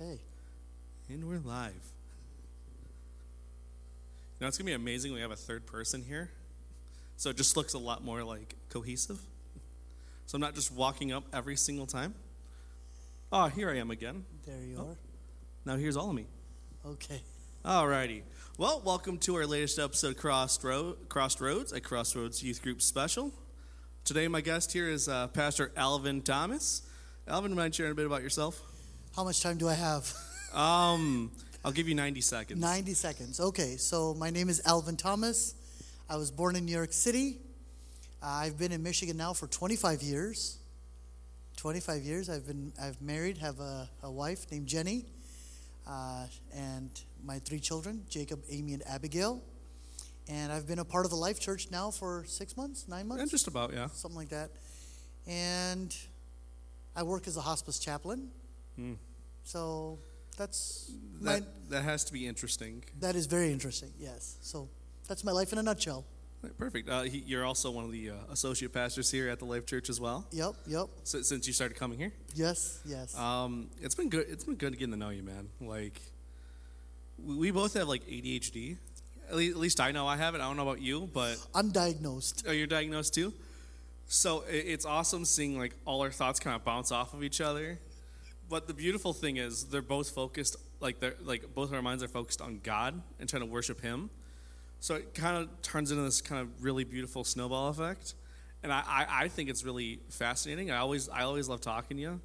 Okay. And we're live. Now it's gonna be amazing. We have a third person here, so it just looks a lot more like cohesive. So I'm not just walking up every single time. Oh, here I am again. There you Oh. Now here's all of me. are. Okay. Alrighty. Well, welcome to our latest episode, Crossroad, Crossroads, a Crossroads Youth Group special. Today, my guest here is uh, Pastor Alvin Thomas. Alvin, mind sharing a bit about yourself? How much time do I have? Um, I'll give you 90 seconds. 90 seconds. Okay, so my name is Alvin Thomas. I was born in New York City. Uh, I've been in Michigan now for 25 years. 25 years. I've been I've married, have a, a wife named Jenny, uh, and my three children, Jacob, Amy, and Abigail. And I've been a part of the Life Church now for six months, nine months, And just about, yeah. something like that. And I work as a hospice chaplain. Hmm. So that's That, my, that has to be interesting. that is very interesting. Yes. So that's my life in a nutshell. Right, Perfect. Uh, he, you're also one of the uh, associate pastors here at the Life Church as well. Yep. Yep. So, since you started coming here, Yes. Yes. um, it's been good. It's been good getting to know you, man. Like, we, we both have like ADHD. At least, at least I know I have it. I don't know about you, but I'm diagnosed. oh, you're diagnosed too. So it, it's awesome seeing like all our thoughts kind of bounce off of each other. But the beautiful thing is they're both focused. Like they're like both our minds are focused on God and trying to worship Him. So it kind of turns into this kind of really beautiful snowball effect, and I, I, I think it's really fascinating. I always I always love talking to you.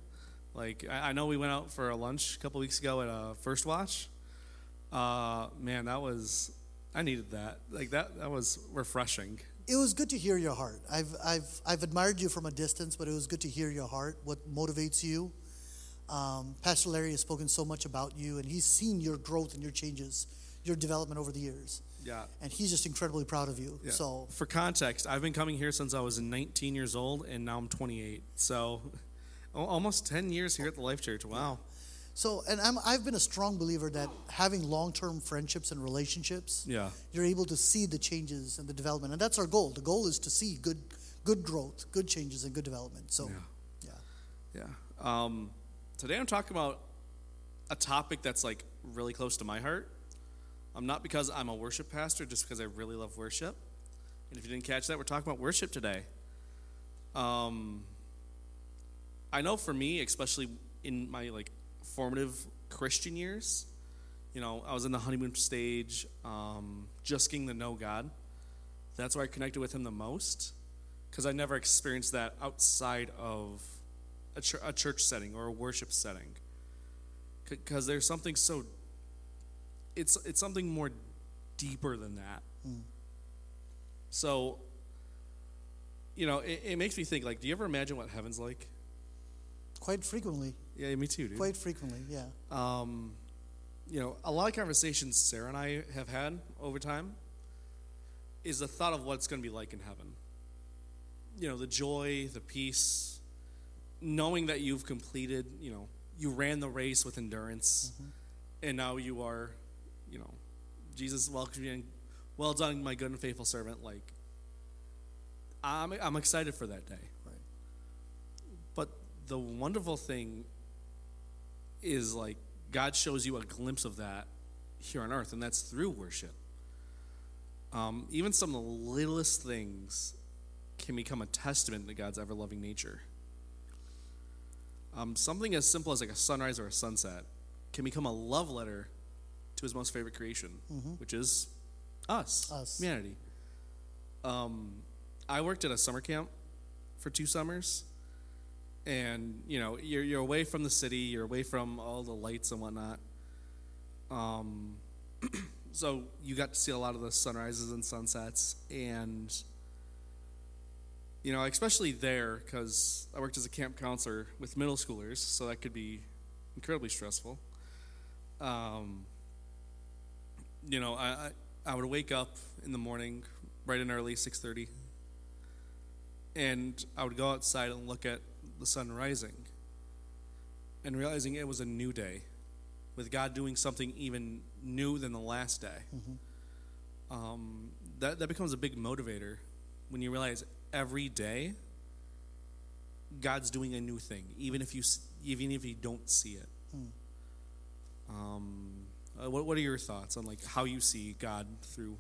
Like I, I know we went out for a lunch a couple weeks ago at a First Watch. Uh, man, that was I needed that. Like that that was refreshing. It was good to hear your heart. I've I've I've admired you from a distance, but it was good to hear your heart. What motivates you? Um, Pastor Larry has spoken so much about you, and he's seen your growth and your changes, your development over the years, Yeah. and he's just incredibly proud of you. Yeah. So for context, I've been coming here since I was 19 years old, and now I'm 28. So, almost 10 years here at the Life Church. Wow. So, and I'm, I've been a strong believer that having long-term friendships and relationships, Yeah. you're able to see the changes and the development, and that's our goal. The goal is to see good, good growth, good changes, and good development. So, Yeah. yeah, Yeah. Um, today I'm talking about a topic that's like really close to my heart. Um, not because I'm a worship pastor, just because I really love worship. And if you didn't catch that, we're talking about worship today. Um, I know for me, especially in my like formative Christian years, you know, I was in the honeymoon stage, um, just getting to know God. That's where I connected with Him the most, because I never experienced that outside of a, ch- a church setting or a worship setting. Because there's something so. It's it's something more deeper than that. So. You know, it, it makes me think. Like, do you ever imagine what heaven's like? quite frequently, Yeah, me too, dude. quite frequently, yeah. um, you know, a lot of conversations Sarah and I have had over time is the thought of what it's going to be like in heaven. You know, the joy, the peace, knowing that you've completed, you know, you ran the race with endurance, and now you are, you know, Jesus welcomes you in. Well done, my good and faithful servant. Like, I'm, I'm excited for that day. Right. But the wonderful thing is like God shows you a glimpse of that here on earth, and that's through worship. Um, even some of the littlest things can become a testament to God's ever loving nature. Um, something as simple as like a sunrise or a sunset can become a love letter to his most favorite creation, which is us, Us. humanity. Um, I worked at a summer camp for two summers, and you know you're you're away from the city, you're away from all the lights and whatnot. Um, so you got to see a lot of the sunrises and sunsets, and you know especially there because I worked as a camp counselor with middle schoolers, so that could be incredibly stressful. Um, you know, I, I I would wake up in the morning, bright and early, six thirty, and I would go outside and look at the sun rising, and realizing it was a new day, with God doing something even new than the last day. Um, that that becomes a big motivator when you realize every day God's doing a new thing, even if you even if you don't see it. Uh, what What are your thoughts on like how you see God through?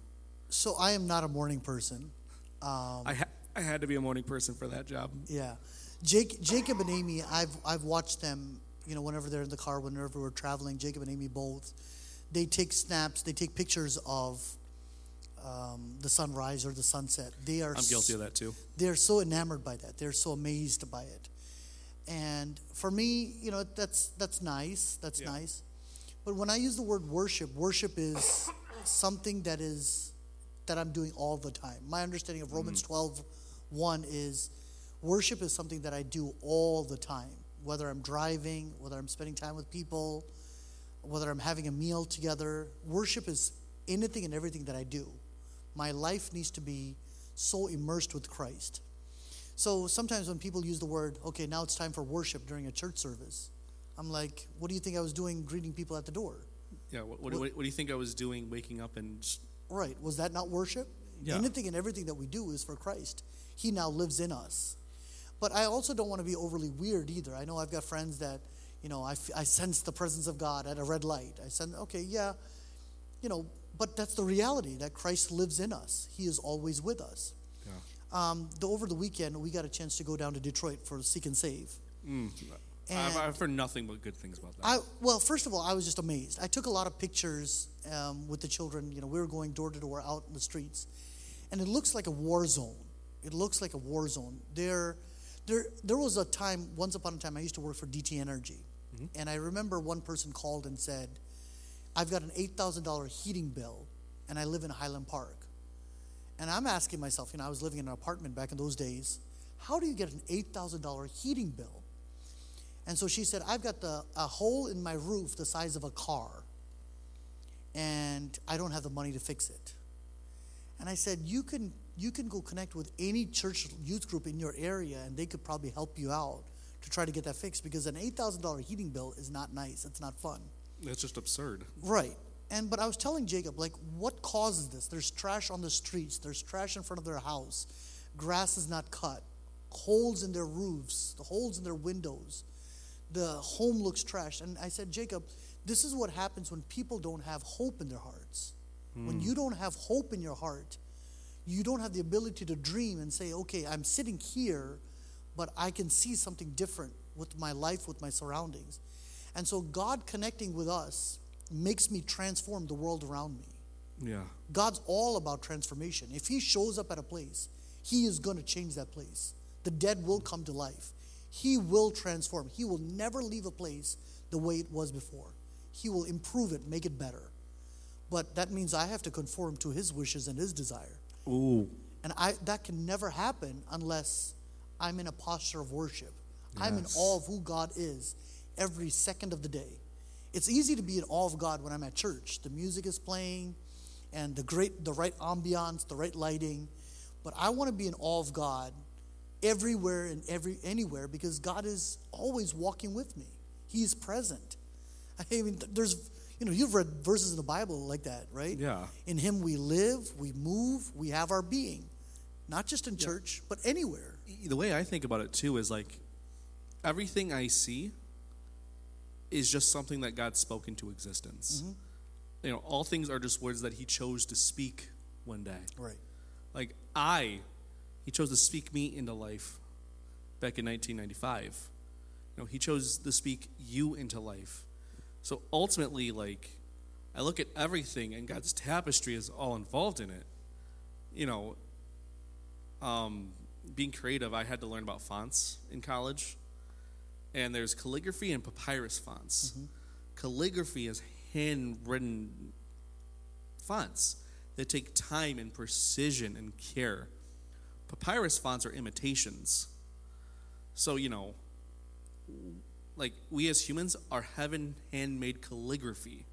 So I am not a morning person. Um, I ha- I had to be a morning person for that job. Yeah, Jake, Jacob and Amy. I've I've watched them. You know, whenever they're in the car, whenever we're traveling, Jacob and Amy both, they take snaps. They take pictures of um, the sunrise or the sunset. They are. I'm guilty of that too. They're so enamored by that. They're so amazed by it. And for me, you know, that's that's nice. That's Yeah. nice. But when I use the word worship, worship is something that is that I'm doing all the time. My understanding of Romans 12 1 is worship is something that I do all the time. Whether I'm driving, whether I'm spending time with people, whether I'm having a meal together, worship is anything and everything that I do. My life needs to be so immersed with Christ. So sometimes when people use the word, okay, now it's time for worship during a church service, I'm like, what do you think I was doing greeting people at the door? Yeah. What, what, what, what do you think I was doing waking up and Right. Was that not worship? Yeah. Anything and everything that we do is for Christ. He now lives in us. But I also don't want to be overly weird either. I know I've got friends that, you know, I, f- I sense the presence of God at a red light. I sense, okay, yeah, you know, but that's the reality that Christ lives in us. He is always with us. yeah. Um, the, over the weekend, we got a chance to go down to Detroit for Seek and Save. Mm. I've, And- I've heard nothing but good things about that. I well, first of all, I was just amazed. I took a lot of pictures um, with the children. You know, we were going door to door out in the streets, and it looks like a war zone. It looks like a war zone. There, there, there was a time. Once upon a time, I used to work for DTE Energy, and I remember one person called and said, "I've got an eight thousand dollar heating bill, and I live in Highland Park." And I'm asking myself, you know, I was living in an apartment back in those days. How do you get an eight thousand dollar heating bill? And so she said, I've got the, a hole in my roof the size of a car, and I don't have the money to fix it. And I said, you can, you can go connect with any church youth group in your area, and they could probably help you out to try to get that fixed because an $8,000 heating bill is not nice. It's not fun. That's just absurd. Right. And but I was telling Jacob, like, what causes this? There's trash on the streets. There's trash in front of their house. Grass is not cut. Holes in their roofs. The holes in their windows. The home looks trash. And I said, Jacob, this is what happens when people don't have hope in their hearts. When hmm. you don't have hope in your heart, you don't have the ability to dream and say, okay, I'm sitting here, but I can see something different with my life, with my surroundings. And so God connecting with us makes me transform the world around me. Yeah. God's all about transformation. If He shows up at a place, He is going to change that place. The dead will come to life. He will transform. He will never leave a place the way it was before. He will improve it, make it better. But that means I have to conform to His wishes and His desire. Ooh. And I, that can never happen unless I'm in a posture of worship. I'm in awe of who God is every second of the day. It's easy to be in awe of God when I'm at church. The music is playing and the great the right ambiance, the right lighting. But I want to be in awe of God everywhere and every anywhere because God is always walking with me. He's present. I mean there's you know, you've read verses in the Bible like that, right? Yeah. In him we live, we move, we have our being. Not just in church, but anywhere. the way I think about it too is like everything I see is just something that God spoke into existence. You know, all things are just words that He chose to speak one day. Right. Like I, He chose to speak me into life back in 1995. You know, He chose to speak you into life. So ultimately, like, I look at everything, and God's tapestry is all involved in it. You know, um, being creative, I had to learn about fonts in college. And there's calligraphy and papyrus fonts. Mm-hmm. Calligraphy is handwritten fonts that take time and precision and care. Papyrus fonts are imitations. So, you know, like we as humans are heaven handmade calligraphy.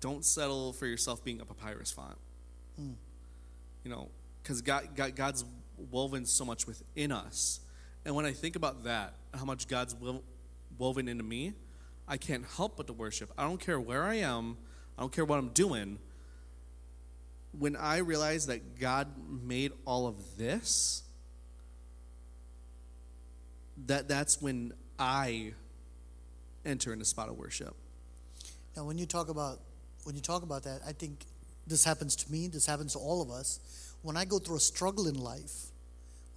Don't settle for yourself being a papyrus font. Mm. You know, because God, God, God's woven so much within us. And when I think about that, how much God's wo- woven into me, I can't help but to worship. I don't care where I am, I don't care what I'm doing. When I realize that God made all of this, that that's when I enter in a spot of worship. Now, when you talk about when you talk about that, I think this happens to me. This happens to all of us. When I go through a struggle in life,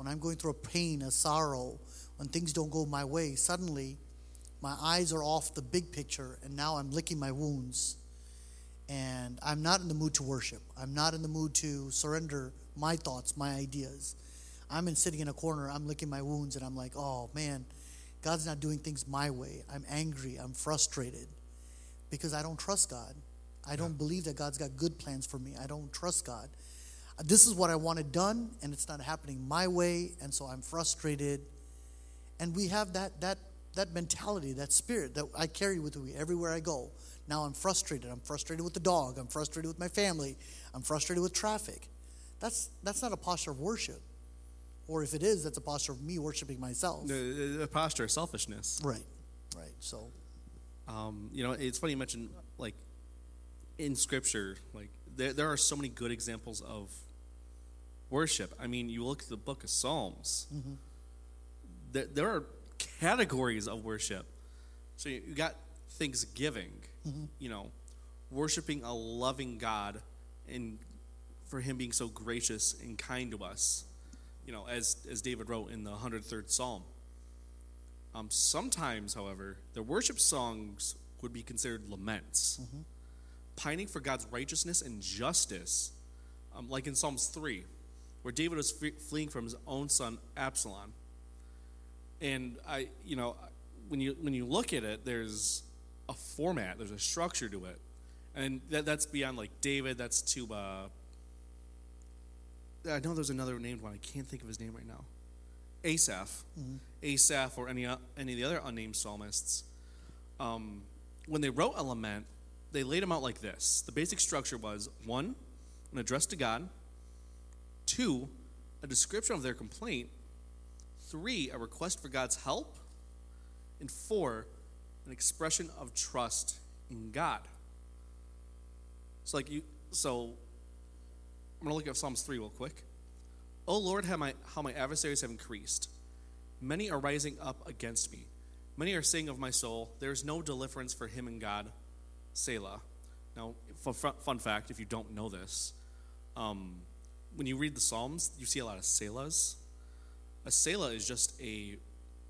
when I'm going through a pain, a sorrow, when things don't go my way, suddenly my eyes are off the big picture, and now I'm licking my wounds, and I'm not in the mood to worship. I'm not in the mood to surrender my thoughts, my ideas. I'm in sitting in a corner. I'm licking my wounds, and I'm like, oh man, God's not doing things my way. I'm angry. I'm frustrated because I don't trust God. I don't believe that God's got good plans for me. I don't trust God. This is what I wanted done, and it's not happening my way, and so I'm frustrated. And we have that that that mentality, that spirit that I carry with me everywhere I go. Now I'm frustrated. I'm frustrated with the dog. I'm frustrated with my family. I'm frustrated with traffic. That's that's not a posture of worship. Or if it is, that's a posture of me worshiping myself. The, the posture of selfishness. Right. Right. So Um, you know, it's funny you mentioned like in scripture, like there, there are so many good examples of worship. I mean, you look at the book of Psalms, mm-hmm. there, there are categories of worship. So you, you got thanksgiving, mm-hmm. you know, worshiping a loving God and for him being so gracious and kind to us, you know, as, as David wrote in the 103rd Psalm. Um, sometimes, however, the worship songs would be considered laments, mm-hmm. Pining for God's righteousness and justice, um, like in Psalms 3, where David was fle- fleeing from his own son Absalom. And I, you know, when you when you look at it, there's a format, there's a structure to it, and that, that's beyond like David. That's to uh, I know there's another named one. I can't think of his name right now. Asaph, Asaph, or any any of the other unnamed psalmists. Um, when they wrote a lament, they laid them out like this. The basic structure was one, an address to God. Two, a description of their complaint. Three, a request for God's help. And four, an expression of trust in God. So, like you, so I'm gonna look at Psalms three real quick. Oh Lord, how my how my adversaries have increased. Many are rising up against me. Many are saying of my soul, there is no deliverance for him in God. Selah. Now, fun, fun fact, if you don't know this, um, when you read the Psalms, you see a lot of Selahs. A Selah is just a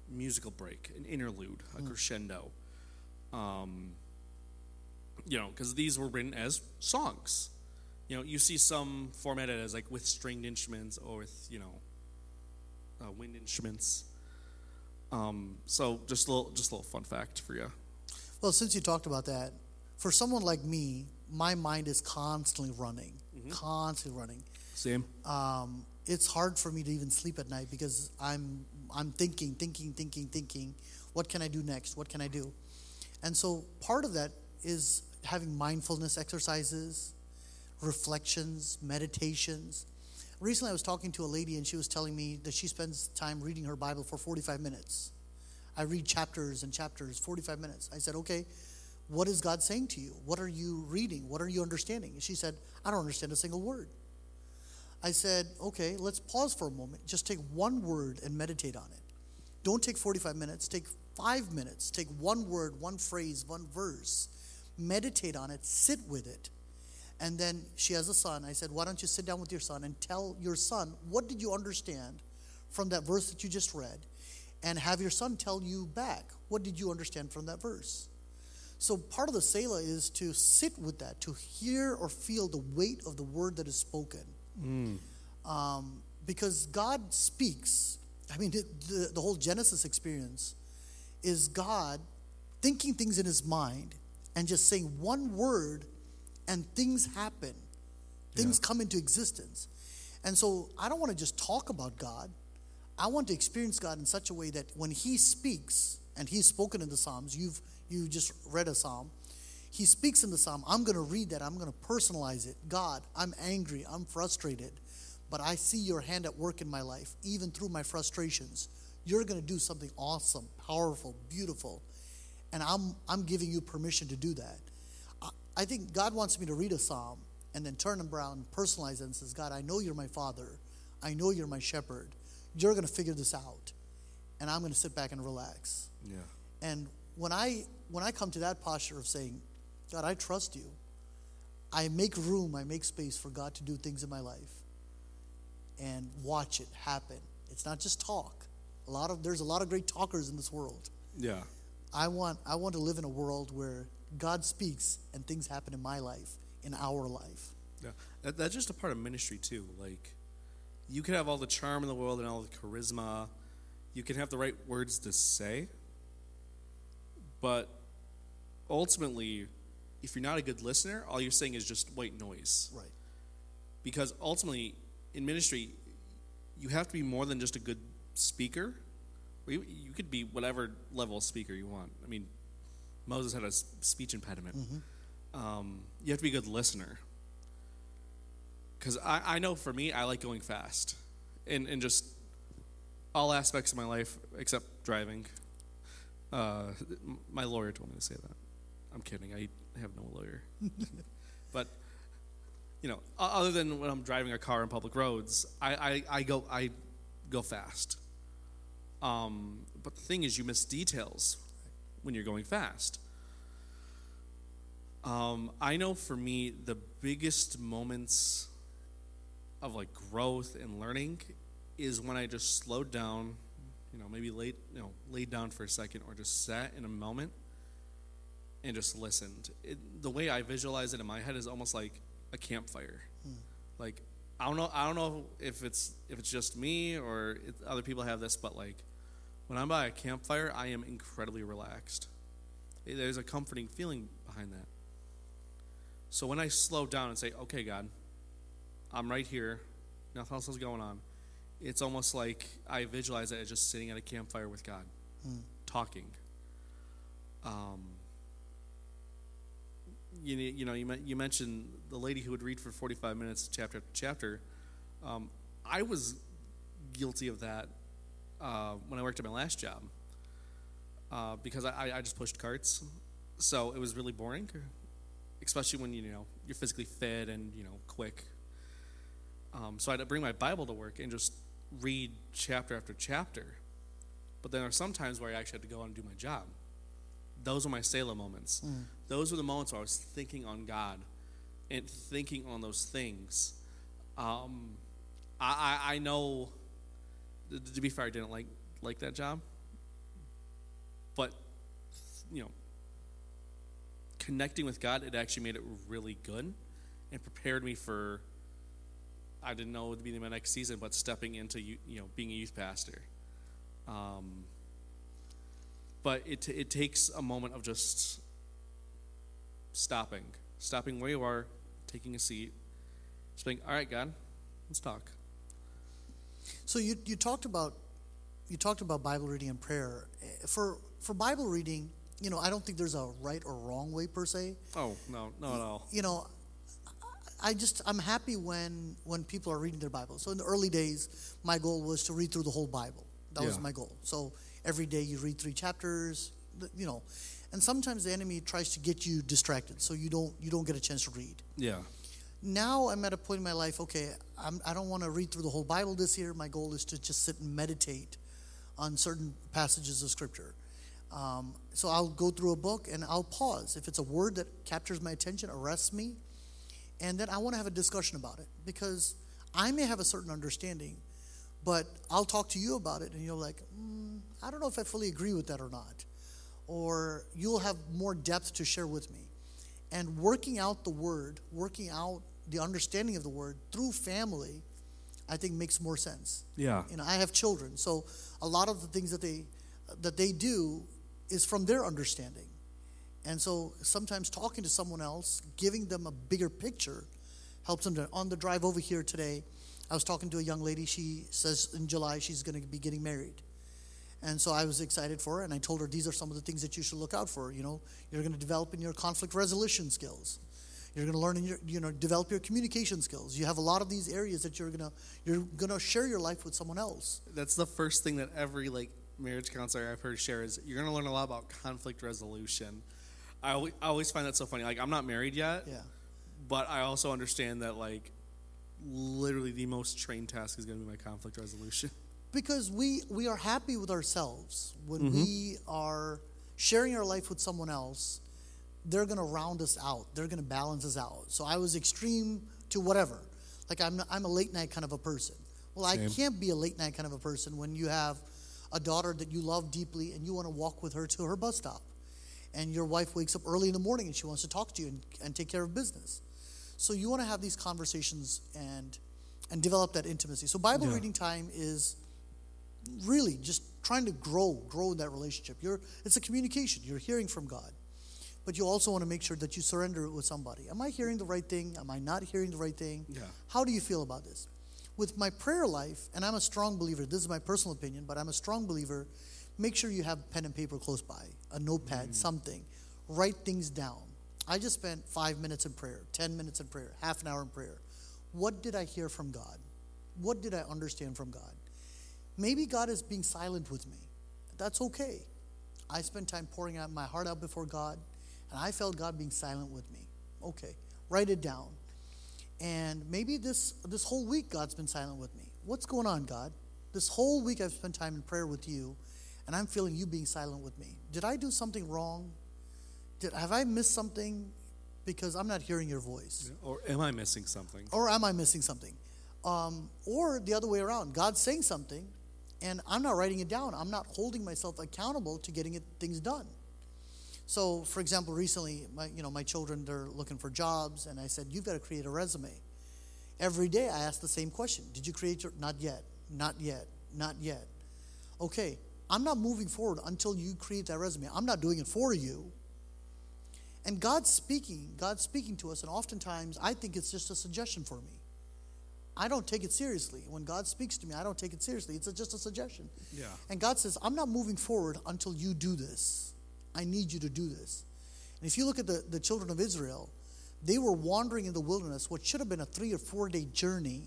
musical break, an interlude, a crescendo. Um, you know, because these were written as songs. You know, you see some formatted as like with stringed instruments or with you know, uh, wind instruments. Um, so just a little, just a little fun fact for you. Well, since you talked about that, for someone like me, my mind is constantly running, constantly running. Same. Um, it's hard for me to even sleep at night because I'm I'm thinking, thinking, thinking, thinking. What can I do next? What can I do? And so part of that is having mindfulness exercises, reflections, meditations. Recently, I was talking to a lady, and she was telling me that she spends time reading her Bible for 45 minutes. I read chapters and chapters, 45 minutes. I said, okay, what is God saying to you? What are you reading? What are you understanding? And she said, I don't understand a single word. I said, okay, let's pause for a moment. Just take one word and meditate on it. Don't take 45 minutes, take five minutes. Take one word, one phrase, one verse. Meditate on it, sit with it. And then she has a son. I said, why don't you sit down with your son and tell your son, what did you understand from that verse that you just read? And have your son tell you back, what did you understand from that verse? So part of the Selah is to sit with that, to hear or feel the weight of the word that is spoken. Um, because God speaks. I mean, the, the, the whole Genesis experience is God thinking things in his mind and just saying one word and things happen. Things come into existence. And so I don't want to just talk about God. I want to experience God in such a way that when He speaks, and He's spoken in the Psalms, you've you just read a psalm. He speaks in the psalm. I'm going to read that. I'm going to personalize it. God, I'm angry. I'm frustrated, but I see Your hand at work in my life, even through my frustrations. You're going to do something awesome, powerful, beautiful, and I'm I'm giving you permission to do that. I, I think God wants me to read a psalm and then turn them around and personalize it and says, God, I know You're my Father. I know You're my Shepherd. You're going to figure this out, and I'm going to sit back and relax. Yeah. And when I when I come to that posture of saying, God, I trust you. I make room, I make space for God to do things in my life and watch it happen. It's not just talk. A lot of there's a lot of great talkers in this world. Yeah. I want I want to live in a world where God speaks and things happen in my life, in our life. Yeah. That, that's just a part of ministry too. Like you can have all the charm in the world and all the charisma. You can have the right words to say. But ultimately, if you're not a good listener, all you're saying is just white noise. Right. Because ultimately, in ministry, you have to be more than just a good speaker. You, you could be whatever level of speaker you want. I mean, Moses had a speech impediment. Um, you have to be a good listener. Because I, I know for me, I like going fast. In, in just all aspects of my life, except driving. Uh, my lawyer told me to say that. I'm kidding. I have no lawyer. but you know, other than when I'm driving a car on public roads, I, I, I go I go fast. Um, but the thing is, you miss details when you're going fast. Um, I know for me, the biggest moments of like growth and learning is when I just slowed down, you know, maybe laid, you know, laid down for a second or just sat in a moment and just listened. It, the way I visualize it in my head is almost like a campfire. Hmm. Like I don't know, I don't know if it's if it's just me or other people have this, but like when I'm by a campfire, I am incredibly relaxed. There's a comforting feeling behind that. So when I slow down and say, "Okay, God, I'm right here. Nothing else is going on," it's almost like I visualize it as just sitting at a campfire with God, talking. Um, you, you know, you, you mentioned the lady who would read for 45 minutes, chapter after chapter. Um, I was guilty of that uh, when I worked at my last job uh, because I, I just pushed carts. So it was really boring, especially when you know you're physically fit and you know quick. Um, so I'd bring my Bible to work and just read chapter after chapter. But then there are some times where I actually had to go out and do my job. Those were my Selah moments. Those were the moments where I was thinking on God and thinking on those things. Um, I, I, I know, to be fair, I didn't like, like that job. But, you know, connecting with God, it actually made it really good and prepared me for, I didn't know it would be my next season, but stepping into, you know, being a youth pastor. Um, but it, it takes a moment of just stopping, stopping where you are, taking a seat, just being, all right, God, let's talk. So you, you talked about you talked about Bible reading and prayer. Eh, For for Bible reading, you know, I don't think there's a right or wrong way per se. Oh, no, no, no. You know, I just I'm happy when when people are reading their Bible. So in the early days, my goal was to read through the whole Bible. That was my goal. So every day you read three chapters, you know. And sometimes the enemy tries to get you distracted, so you don't you don't get a chance to read Yeah. now I'm at a point in my life, okay, I'm, I don't want to read through the whole Bible this year. My goal is to just sit and meditate on certain passages of Scripture. Um, so I'll go through a book and I'll pause. If it's a word that captures my attention, arrests me, and then I want to have a discussion about it because I may have a certain understanding, but I'll talk to you about it and you're like, mm, I don't know if I fully agree with that or not. Or you'll have more depth to share with me and working out the word, working out the understanding of the word through family, I think makes more sense. Yeah. You know, I have children, so a lot of the things that they that they do is from their understanding. And so sometimes talking to someone else, giving them a bigger picture helps them to on the drive over here today, I was talking to a young lady, she says in July she's going to be getting married. And so I was excited for her, and I told her these are some of the things that you should look out for. You know, you're going to develop in your conflict resolution skills. You're going to learn in your, you know, develop your communication skills. You have a lot of these areas that you're going to, you're going to share your life with someone else. That's the first thing that every like marriage counselor I've heard share is you're going to learn a lot about conflict resolution. I always, I always find that so funny. Like I'm not married yet, Yeah. but I also understand that like literally the most trained task is going to be my conflict resolution. Because we, we are happy with ourselves when mm-hmm. we are sharing our life with someone else. they're going to round us out. They're going to balance us out. So I was extreme to whatever. Like I'm, I'm a late night kind of a person. Well, I can't be a late night kind of a person when you have a daughter that you love deeply and you want to walk with her to her bus stop. And your wife wakes up early in the morning and she wants to talk to you and, and take care of business. So you want to have these conversations and and develop that intimacy. So Bible Yeah. reading time is really just trying to grow, grow in that relationship. You're it's a communication. You're hearing from God. But you also want to make sure that you surrender it with somebody. Am I hearing the right thing? Am I not hearing the right thing? Yeah. How do you feel about this? With my prayer life, and I'm a strong believer, this is my personal opinion, but I'm a strong believer, make sure you have pen and paper close by, a notepad, mm. something. Write things down. I just spent five minutes in prayer, 10 minutes in prayer, half an hour in prayer. What did I hear from God? What did I understand from God? Maybe God is being silent with me. That's okay. I spent time pouring out my heart out before God, and I felt God being silent with me. Okay, write it down. And maybe this this whole week God's been silent with me. What's going on, God? This whole week I've spent time in prayer with you, and I'm feeling you being silent with me. Did I do something wrong? Did have I missed something? Because I'm not hearing your voice. Or am I missing something? Or am I missing something? Um, or the other way around. God's saying something, and I'm not writing it down. I'm not holding myself accountable to getting it, things done. So, for example, recently, my, you know, my children, they're looking for jobs, and I said, you've got to create a resume. Every day I ask the same question. Did you create your, not yet, not yet, not yet. Okay, I'm not moving forward until you create that resume. I'm not doing it for you. And God's speaking, God's speaking to us, and oftentimes I think it's just a suggestion for me. I don't take it seriously. When God speaks to me, I don't take it seriously. It's just a suggestion. Yeah. And God says, I'm not moving forward until you do this. I need you to do this. And if you look at the, the children of Israel, they were wandering in the wilderness, what should have been a three or four day journey,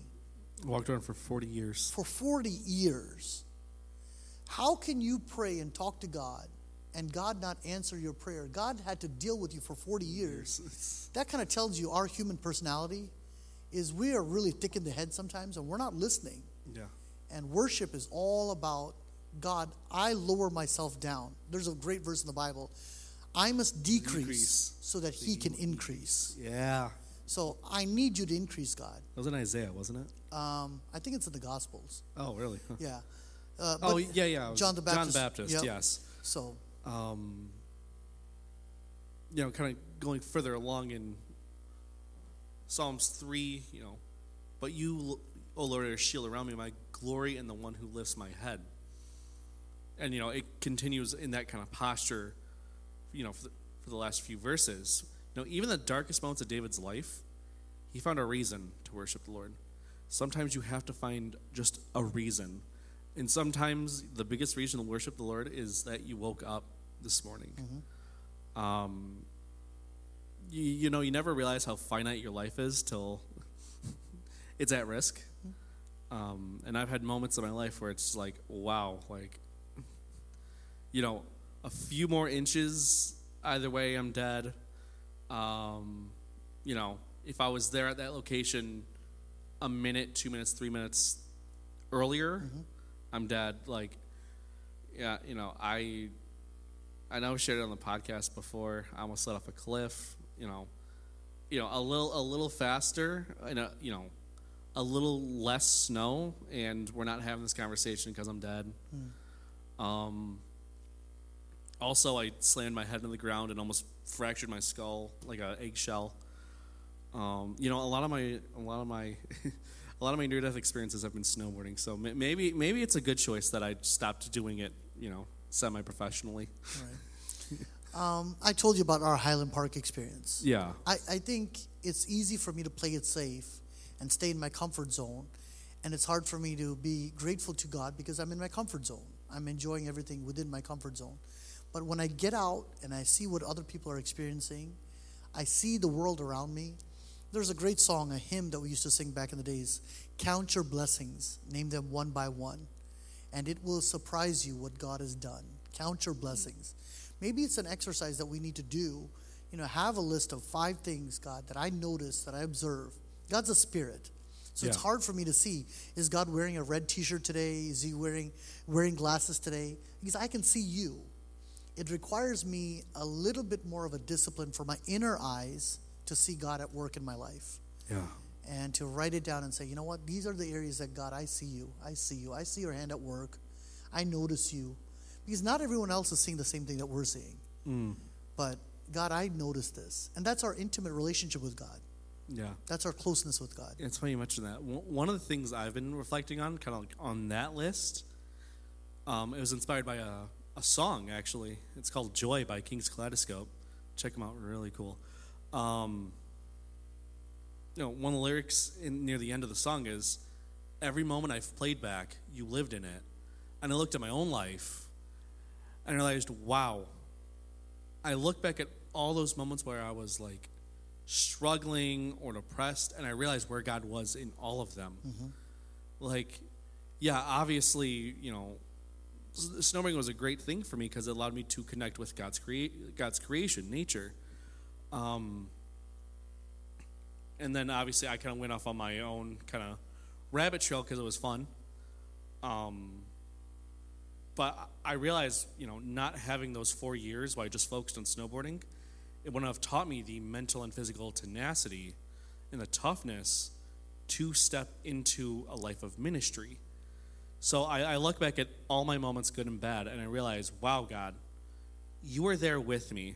Walked around for 40 years. for 40 years. How can you pray and talk to God and God not answer your prayer? God had to deal with you for 40 years. That kind of tells you our human personality is we are really thick in the head sometimes and we're not listening. Yeah. And worship is all about God, I lower myself down. There's a great verse in the Bible. I must decrease, Decrease. so that He can increase. Yeah. So I need you to increase, God. That was in Isaiah, wasn't it? Um, I think it's in the Gospels. Oh, really? Huh. Yeah. Uh, Oh, yeah, yeah. John the Baptist. John Baptist, Yep. yes. So, Um, you know, kind of going further along in Psalms 3, you know, but you, O Lord, are a shield around me, my glory, and the one who lifts my head. And, you know, it continues in that kind of posture, you know, for the, for the last few verses. You know, even the darkest moments of David's life, he found a reason to worship the Lord. Sometimes you have to find just a reason. And sometimes the biggest reason to worship the Lord is that you woke up this morning. Um, you, you know, you never realize how finite your life is till it's at risk. Um, and I've had moments in my life where it's like, wow, like, you know, a few more inches, either way, I'm dead. Um, you know, if I was there at that location a minute, two minutes, three minutes earlier, I'm dead. Like, yeah, you know, I, I know I shared it on the podcast before. I almost let off a cliff. You know, you know, a little, a little faster, and a, you know, a little less snow, and we're not having this conversation because I'm dead. Um, also, I slammed my head in the ground and almost fractured my skull like an eggshell. Um, you know, a lot of my, a lot of my, a lot of my near-death experiences have been snowboarding. So maybe, maybe it's a good choice that I stopped doing it. You know, semi-professionally. um, I told you about our Highland Park experience. Yeah. I, I think it's easy for me to play it safe and stay in my comfort zone. And it's hard for me to be grateful to God because I'm in my comfort zone. I'm enjoying everything within my comfort zone. But when I get out and I see what other people are experiencing, I see the world around me. There's a great song, a hymn that we used to sing back in the days Count your blessings, name them one by one, and it will surprise you what God has done. Count your blessings. Maybe it's an exercise that we need to do. You know, have a list of five things, God, that I notice, that I observe. God's a spirit. So it's hard for me to see is God wearing a red t-shirt today? Is he wearing wearing glasses today? Because I can see you. it requires me a little bit more of a discipline for my inner eyes to see God at work in my life Yeah. and to write it down and say, you know what, these are the areas that God, I see you. I see you. I see your hand at work. I notice you. Because not everyone else is seeing the same thing that we're seeing. But God, I notice this. And that's our intimate relationship with God. Yeah. That's our closeness with God. It's funny you mentioned that. One one of the things I've been reflecting on, kind of like on that list, um, it was inspired by a, a song, actually. It's called Joy by Kings Kaleidoscope. Check them out, really cool. Um, you know, one of the lyrics in, near the end of the song is Every moment I've played back, you lived in it. And I looked at my own life and I realized, wow. I look back at all those moments where I was like struggling or depressed, and I realized where God was in all of them. Like, yeah, obviously, you know, snowboarding was a great thing for me because it allowed me to connect with God's crea- God's creation, nature. Um, and then obviously, I kind of went off on my own kind of rabbit trail because it was fun. Um, but I realized, you know, not having those four years where I just focused on snowboarding, it wouldn't have taught me the mental and physical tenacity and the toughness to step into a life of ministry. So I, I look back at all my moments, good and bad, and I realize, wow, God, you were there with me,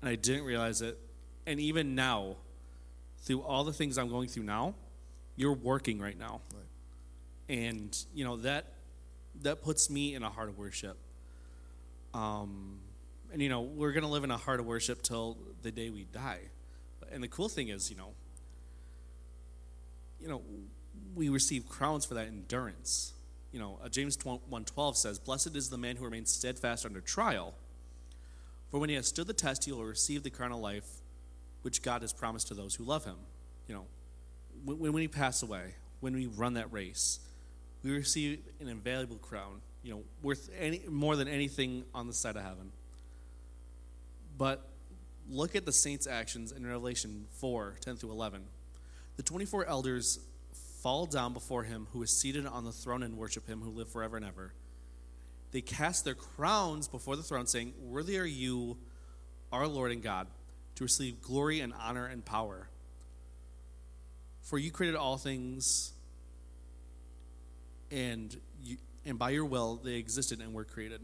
and I didn't realize it. And even now, through all the things I'm going through now, you're working right now. And you know that that puts me in a heart of worship. Um, and you know we're gonna live in a heart of worship till the day we die. And the cool thing is, you know, you know, we receive crowns for that endurance. You know, uh, James one twelve says, "Blessed is the man who remains steadfast under trial, for when he has stood the test, he will receive the crown of life, which God has promised to those who love him." You know, when, we pass away, when we run that race, we receive an invaluable crown. You know, worth any more than anything on the side of heaven. But look at the saints' actions in Revelation 4 10 through 11. The 24 elders fall down before him who is seated on the throne and worship him who live forever and ever. They cast their crowns before the throne, saying, Worthy are you, our Lord and God, to receive glory and honor and power. For you created all things, and, you, and by your will they existed and were created.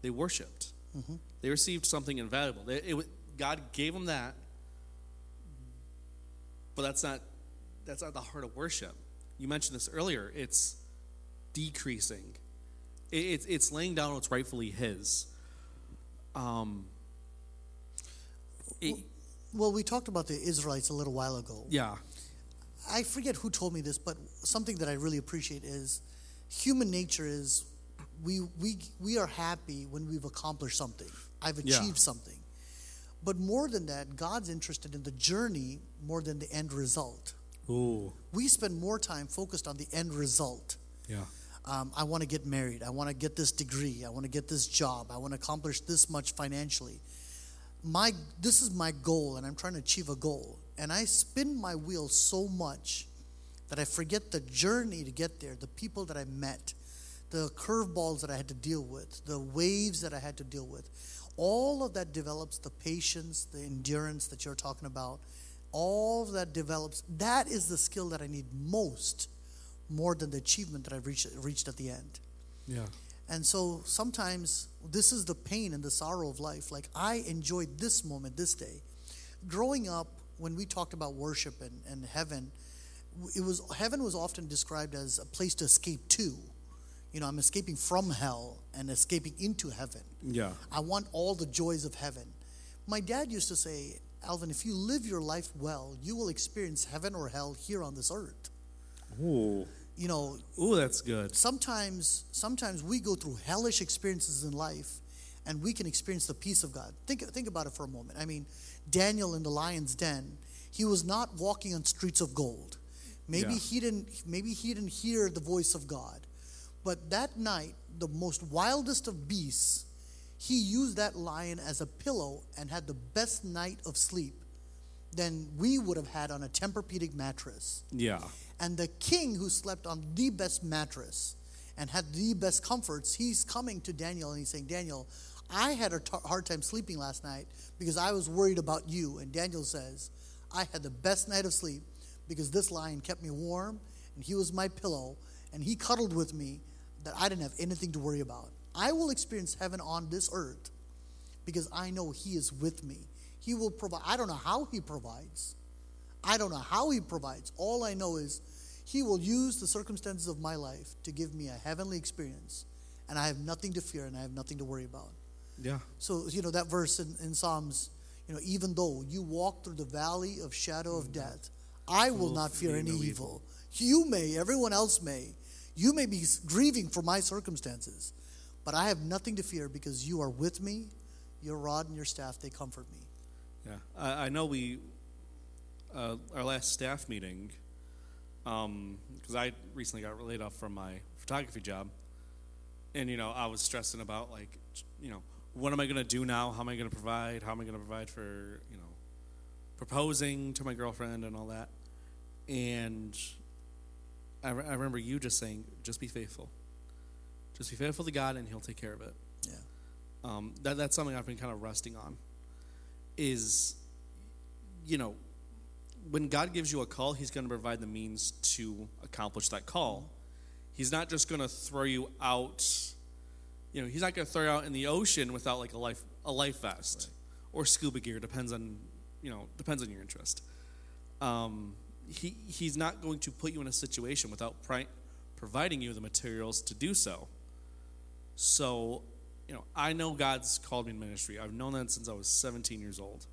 They worshiped. Mm-hmm. They received something invaluable. They, it, God gave them that, but that's not that's not the heart of worship. You mentioned this earlier. It's decreasing. It, it's it's laying down what's rightfully His. Um. it- Well, we talked about the Israelites a little while ago. yeah. I forget who told me this, but something that I really appreciate is human nature is we we we are happy when we've accomplished something. I've Yeah. achieved something. But more than that, God's interested in the journey more than the end result. Ooh. We spend more time focused on the end result. Yeah. Um, I want to get married. I want to get this degree. I want to get this job. I want to accomplish this much financially. My this is my goal, and I'm trying to achieve a goal. And I spin my wheel so much that I forget the journey to get there, the people that I met, the curveballs that I had to deal with, the waves that I had to deal with. All of that develops the patience, the endurance that you're talking about. All of that develops. That is the skill that I need most, more than the achievement that I've reached, reached at the end. Yeah. And so sometimes this is the pain and the sorrow of life. Like I enjoyed this moment, this day. Growing up, when we talked about worship and, and heaven, it was heaven was often described as a place to escape to. You know, I'm escaping from hell and escaping into heaven. Yeah. I want all the joys of heaven. My dad used to say, Alvin, if you live your life well, you will experience heaven or hell here on this earth. Ooh. You know, Ooh, that's good. sometimes sometimes we go through hellish experiences in life and we can experience the peace of God. Think think about it for a moment. I mean, Daniel in the lion's den, he was not walking on streets of gold. Maybe Yeah. he didn't maybe he didn't hear the voice of God. But that night, the most wildest of beasts, he used that lion as a pillow and had the best night of sleep than we would have had on a Tempur-Pedic mattress. Yeah. And the king who slept on the best mattress and had the best comforts, he's coming to Daniel and he's saying, Daniel, I had a hard time sleeping last night because I was worried about you. And Daniel says, I had the best night of sleep because this lion kept me warm and he was my pillow and he cuddled with me that I didn't have anything to worry about. I will experience heaven on this earth because I know he is with me. He will provide. I don't know how he provides. I don't know how he provides. All I know is he will use the circumstances of my life to give me a heavenly experience. And I have nothing to fear and I have nothing to worry about. Yeah. So, you know, that verse in, in Psalms, you know, even though you walk through the valley of shadow of death, I will not fear any evil. You may, everyone else may. You may be grieving for my circumstances, but I have nothing to fear because you are with me. Your rod and your staff, they comfort me. Yeah. I, I know we, uh, our last staff meeting, because I recently got laid off from my photography job. And, you know, I was stressing about, like, you know, what am I going to do now? How am I going to provide? How am I going to provide for, you know, proposing to my girlfriend and all that? And I, re- I remember you just saying, just be faithful. Just be faithful to God and He'll take care of it. Yeah. Um, that, that's something I've been kind of resting on. Is, you know, when God gives you a call, He's going to provide the means to accomplish that call. He's not just going to throw you out. You know, He's not going to throw you out in the ocean without like a life a life vest or scuba gear. Depends on, you know, depends on your interest. Um, he He's not going to put you in a situation without pri- providing you the materials to do so. So, you know, I know God's called me in ministry. I've known that since I was 17 years old.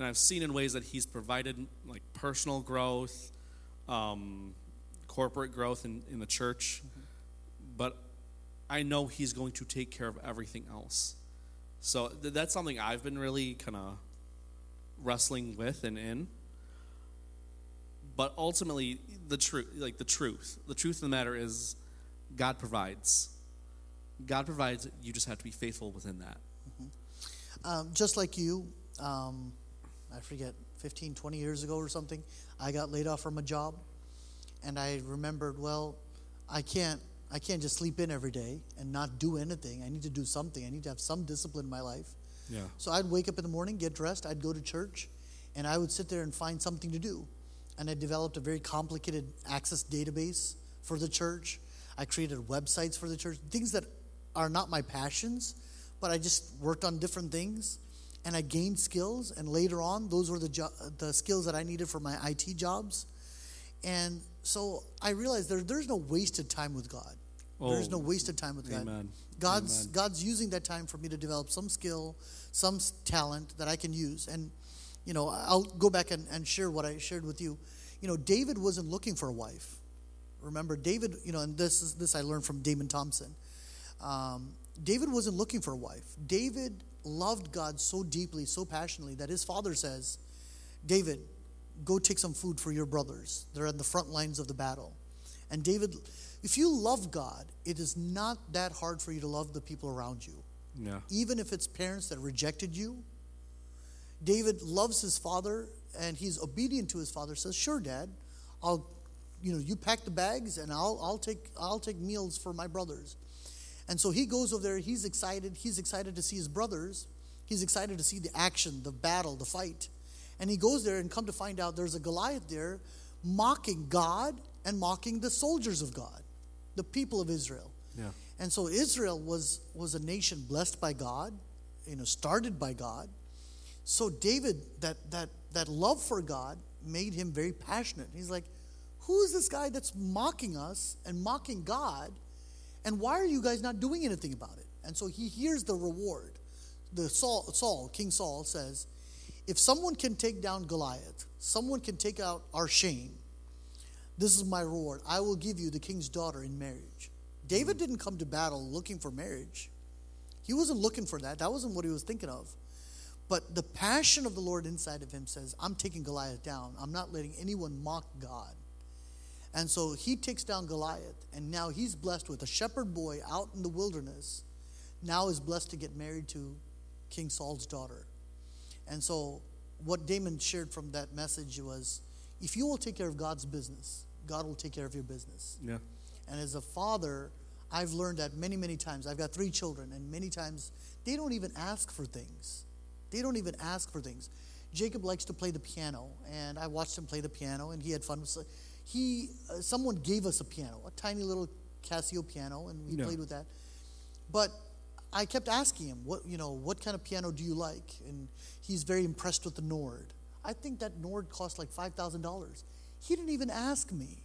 And I've seen in ways that He's provided like personal growth, um, corporate growth in, in the church. But I know He's going to take care of everything else. So th- that's something I've been really kind of wrestling with and in. But ultimately, the truth, like the truth, the truth of the matter is, God provides. God provides. You just have to be faithful within that. Um, just like you, um, I forget, 15, 20 years ago or something, I got laid off from a job. And I remembered, well, I can't, I can't just sleep in every day and not do anything. I need to do something. I need to have some discipline in my life. Yeah. So I'd wake up in the morning, get dressed, I'd go to church, and I would sit there and find something to do. And I developed a very complicated access database for the church. I created websites for the church, things that are not my passions, but I just worked on different things. And I gained skills, and later on, those were the, jo- the skills that I needed for my IT jobs. And so I realized there, there's no wasted time with God. there's no Oh, wasted time with God. God's Amen. God's using that time for me to develop some skill, some talent that I can use. And you know, I'll go back and, and share what I shared with you. You know, David wasn't looking for a wife. Remember, David. You know, and this is this I learned from Damon Thompson. Um, David wasn't looking for a wife. David loved God so deeply, so passionately that his father says, David, go take some food for your brothers. They're at the front lines of the battle. And David, if you love God, it is not that hard for you to love the people around you. Yeah. Even if it's parents that rejected you. David loves his father and he's obedient to his father, says, Sure, Dad, I'll you know, you pack the bags and I'll I'll take I'll take meals for my brothers. And so he goes over there, he's excited, he's excited to see his brothers, he's excited to see the action, the battle, the fight. And he goes there and come to find out there's a Goliath there mocking God and mocking the soldiers of God, the people of Israel. Yeah. And so Israel was was a nation blessed by God, you know, started by God. So David, that that that love for God made him very passionate. He's like, who is this guy that's mocking us and mocking God? And why are you guys not doing anything about it? And so he hears the reward. The Saul, Saul, King Saul says, if someone can take down Goliath, someone can take out our shame, this is my reward. I will give you the king's daughter in marriage. David didn't come to battle looking for marriage. He wasn't looking for that. That wasn't what he was thinking of. But the passion of the Lord inside of him says, I'm taking Goliath down. I'm not letting anyone mock God. And so he takes down Goliath, and now he's blessed with a shepherd boy out in the wilderness. Now is blessed to get married to King Saul's daughter. And so what Damon shared from that message was if you will take care of God's business, God will take care of your business. Yeah. And as a father, I've learned that many, many times. I've got three children, and many times they don't even ask for things. They don't even ask for things. Jacob likes to play the piano, and I watched him play the piano, and he had fun. So he, uh, someone gave us a piano, a tiny little Casio piano, and we Yeah. played with that. But I kept asking him, what you know, what kind of piano do you like? And he's very impressed with the Nord. I think that Nord cost like five thousand dollars. He didn't even ask me.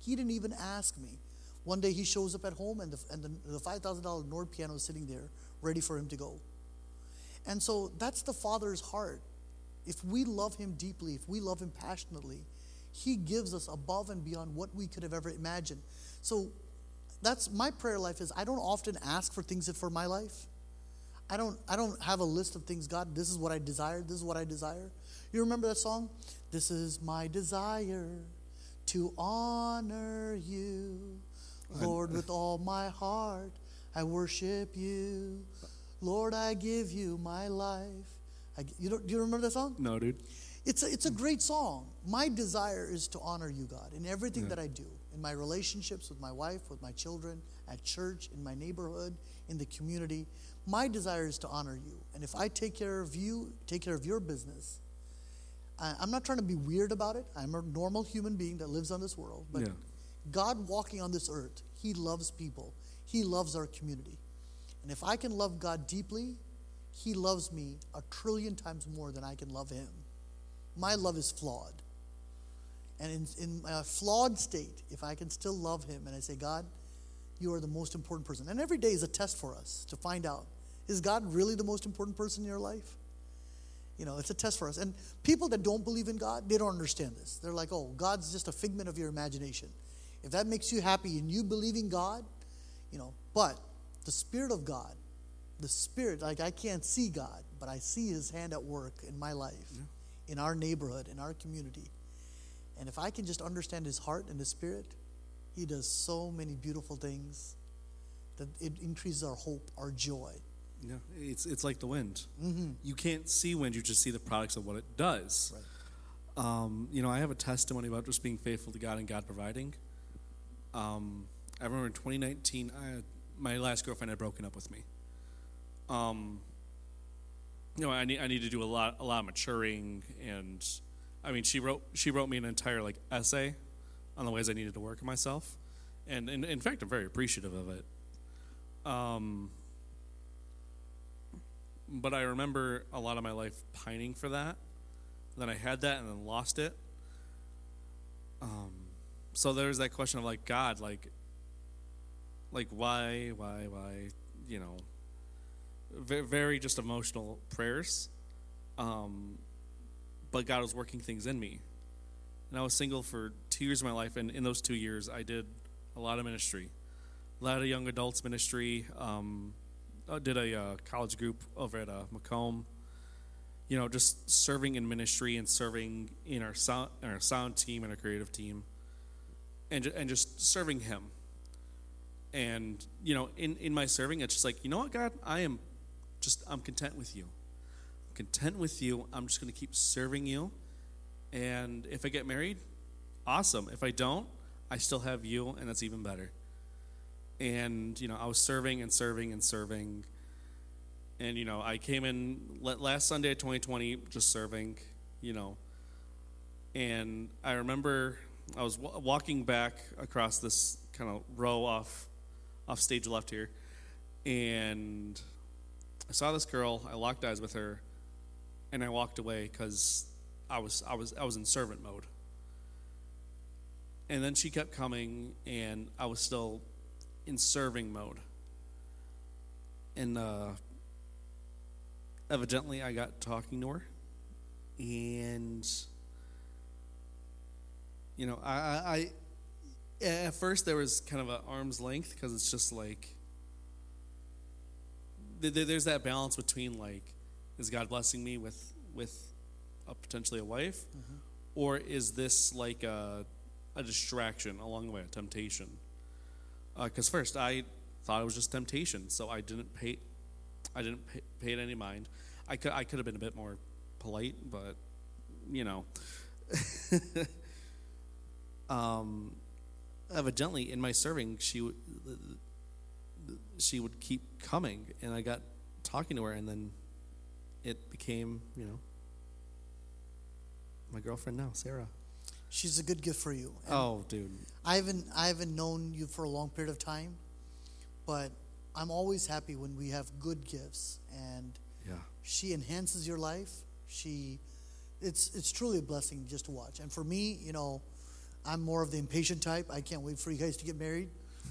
He didn't even ask me. One day he shows up at home, and the and the, the five thousand dollar Nord piano is sitting there, ready for him to go. And so that's the Father's heart. If we love Him deeply, if we love Him passionately, He gives us above and beyond what we could have ever imagined. So that's my prayer life is I don't often ask for things for my life. I don't I don't have a list of things, God, this is what I desire, this is what I desire. You remember that song? This is my desire to honor you. Lord, with all my heart, I worship you. Lord, I give you my life. I, you don't, do you remember that song? No, dude. It's a, it's a hmm. great song. My desire is to honor you, God, in everything that I do, in my relationships with my wife, with my children, at church, in my neighborhood, in the community. My desire is to honor you. And if I take care of you, take care of your business, I, I'm not trying to be weird about it. I'm a normal human being that lives on this world. But Yeah. God walking on this earth, He loves people, He loves our community. And if I can love God deeply, He loves me a trillion times more than I can love Him. My love is flawed. And in, in a flawed state, if I can still love Him and I say, God, you are the most important person. And every day is a test for us to find out is God really the most important person in your life? You know, it's a test for us. And people that don't believe in God, they don't understand this. They're like, oh, God's just a figment of your imagination. If that makes you happy and you believe in God, you know, but the Spirit of God, the Spirit, like I can't see God, but I see His hand at work in my life, in our neighborhood, in our community. And if I can just understand His heart and His Spirit, He does so many beautiful things that it increases our hope, our joy. Yeah, it's it's like the wind. You can't see wind; you just see the products of what it does. Right. Um, you know, I have a testimony about just being faithful to God and God providing. Um, I remember in 2019, I, my last girlfriend had broken up with me. Um, you know, I need I need to do a lot a lot of maturing, and I mean, she wrote she wrote me an entire like essay on the ways I needed to work on myself, and, and in fact, I'm very appreciative of it. Um, but I remember a lot of my life pining for that. Then I had that and then lost it. Um, so there's that question of like God, like, like why, why, why, you know, very, just emotional prayers. Um, but God was working things in me, and I was single for two years of my life, and in those two years, I did a lot of ministry, a lot of young adults ministry. Um, I did a uh, college group over at uh, Macomb. You know, just serving in ministry and serving in our sound, in our sound team and our creative team, and and just serving Him. And you know, in in my serving, it's just like you know what, God, I am just I'm content with you. I'm content with you. I'm just going to keep serving you. And if I get married, awesome. If I don't, I still have you, and that's even better and you know I was serving and serving and serving, and you know I came in last Sunday of 2020 just serving, you know, and I remember I was w- walking back across this kind of row off off stage left here, and I saw this girl. I locked eyes with her, and I walked away because I was I was I was in servant mode. And then she kept coming, and I was still in serving mode. And uh, evidently, I got talking to her, and you know, I, I, I at first there was kind of an arm's length because it's just like there's that balance between like, is God blessing me with with a, potentially a wife, or is this like a a distraction along the way, a temptation? because first I thought it was just temptation, so I didn't pay, I didn't pay, pay it any mind. I could I could have been a bit more polite, but you know, um, evidently in my serving, she she would keep coming, and I got talking to her, and then it became, you know, my girlfriend now, Sarah. She's a good gift for you. And Oh, dude. I haven't I haven't known you for a long period of time, but I'm always happy when we have good gifts and Yeah. she enhances your life. She it's it's truly a blessing just to watch. And for me, you know, I'm more of the impatient type. I can't wait for you guys to get married.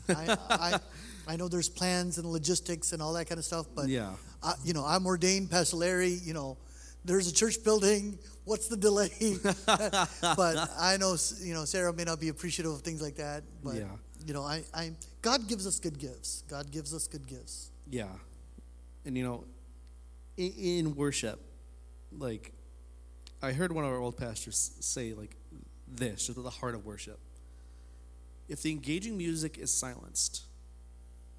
I, I, I know there's plans and logistics and all that kind of stuff, but Yeah. I, you know, I'm ordained, Pastor Larry. You know, there's a church building. What's the delay? but I know, you know, Sarah may not be appreciative of things like that. But Yeah. you know, I, I, God gives us good gifts. God gives us good gifts. Yeah. And you know, in, in worship, like, I heard one of our old pastors say, like, this, just at the heart of worship. If the engaging music is silenced,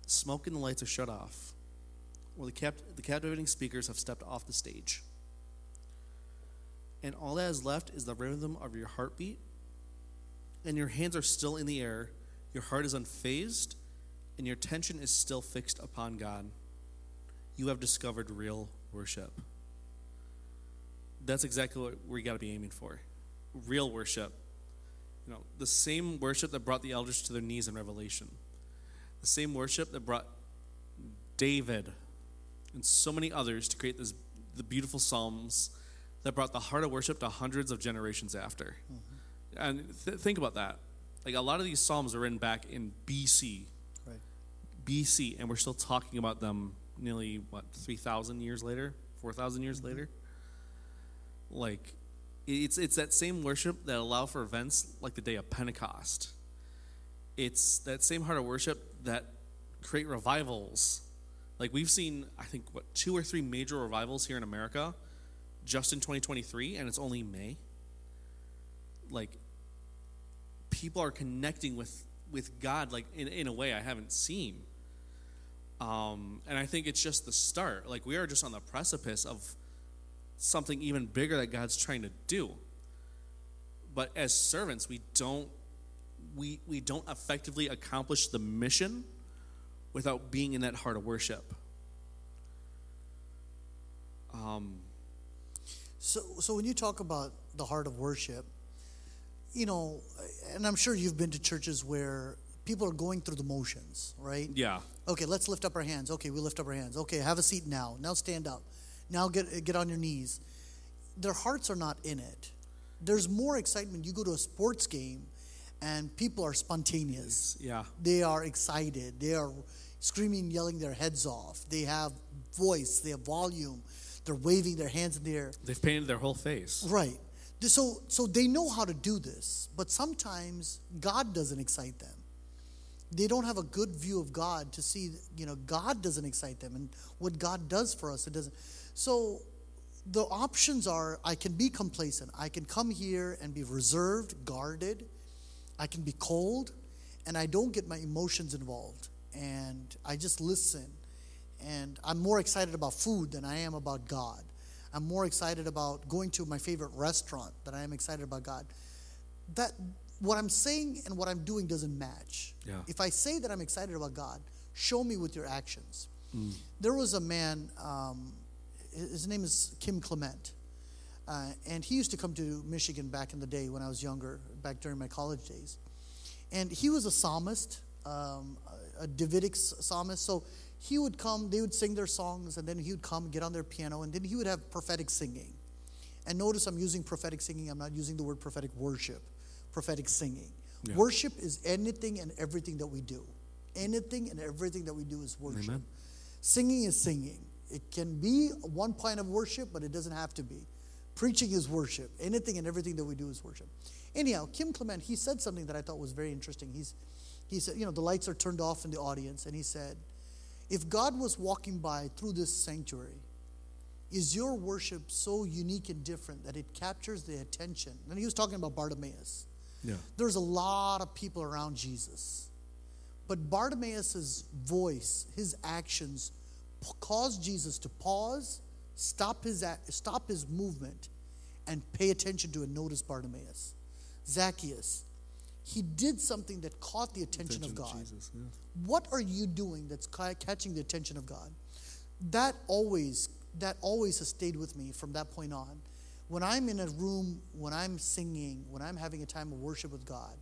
smoke and the lights are shut off, or the, cap- the captivating speakers have stepped off the stage, and all that is left is the rhythm of your heartbeat, and your hands are still in the air, your heart is unfazed, and your attention is still fixed upon God, you have discovered real worship. That's exactly what we got to be aiming for. Real worship. You know, the same worship that brought the elders to their knees in Revelation. The same worship that brought David and so many others to create this the beautiful psalms that brought the heart of worship to hundreds of generations after. Mm-hmm. And th- think about that. Like a lot of these psalms are written back in BC, Right. BC, and we're still talking about them nearly what three thousand years later, four thousand years mm-hmm. later. Like, it's it's that same worship that allow for events like the day of Pentecost. It's that same heart of worship that create revivals. Like we've seen, I think what two or three major revivals here in America, just in 2023, and it's only May. Like, people are connecting with with God like in, in a way I haven't seen. Um, and I think it's just the start. Like we are just on the precipice of something even bigger that God's trying to do. But as servants, we don't we we don't effectively accomplish the mission without being in that heart of worship. Um, So, so when you talk about the heart of worship, you know, and I'm sure you've been to churches where people are going through the motions, right? yeah, Okay, let's lift up our hands. Okay, we lift up our hands. Okay, have a seat now. Now stand up. Now get get on your knees. Their hearts are not in it. There's more excitement. You go to a sports game, and people are spontaneous. yeah, They are excited. They are screaming, yelling their heads off. They have voice. They have volume. They're waving their hands in the air. they've painted their whole face. Right. So, so they know how to do this, but sometimes God doesn't excite them. They don't have a good view of God to see, you know, God doesn't excite them, and what God does for us, it doesn't. So, the options are: I can be complacent. I can come here and be reserved, guarded. I can be cold, and I don't get my emotions involved, and I just listen. And I'm more excited about food than I am about God. I'm more excited about going to my favorite restaurant than I am excited about God. That what I'm saying and what I'm doing doesn't match. Yeah. If I say that I'm excited about God, show me with your actions. There was a man. Um, his name is Kim Clement, uh, and he used to come to Michigan back in the day when I was younger, back during my college days. And he was a psalmist, um, a Davidic psalmist. So he would come, they would sing their songs, and then he would come, get on their piano, and then he would have prophetic singing. And notice I'm using prophetic singing, I'm not using the word prophetic worship, prophetic singing. Yeah. Worship is anything and everything that we do. Anything and everything that we do is worship. Amen. Singing is singing. It can be one point of worship, but it doesn't have to be. Preaching is worship. Anything and everything that we do is worship. Anyhow, Kim Clement, he said something that I thought was very interesting. He's, he said, you know, the lights are turned off in the audience, and he said, if God was walking by through this sanctuary, is your worship so unique and different that it captures the attention? And he was talking about Bartimaeus. Yeah, There's a lot of people around Jesus. But Bartimaeus' voice, his actions, caused Jesus to pause, stop his, ac- stop his movement, and pay attention to and notice Bartimaeus. Zacchaeus, he did something that caught the attention, of God. Jesus, yeah. What are you doing that's catching the attention of God? That always that always has stayed with me from that point on. When I'm in a room, when I'm singing, when I'm having a time of worship with God,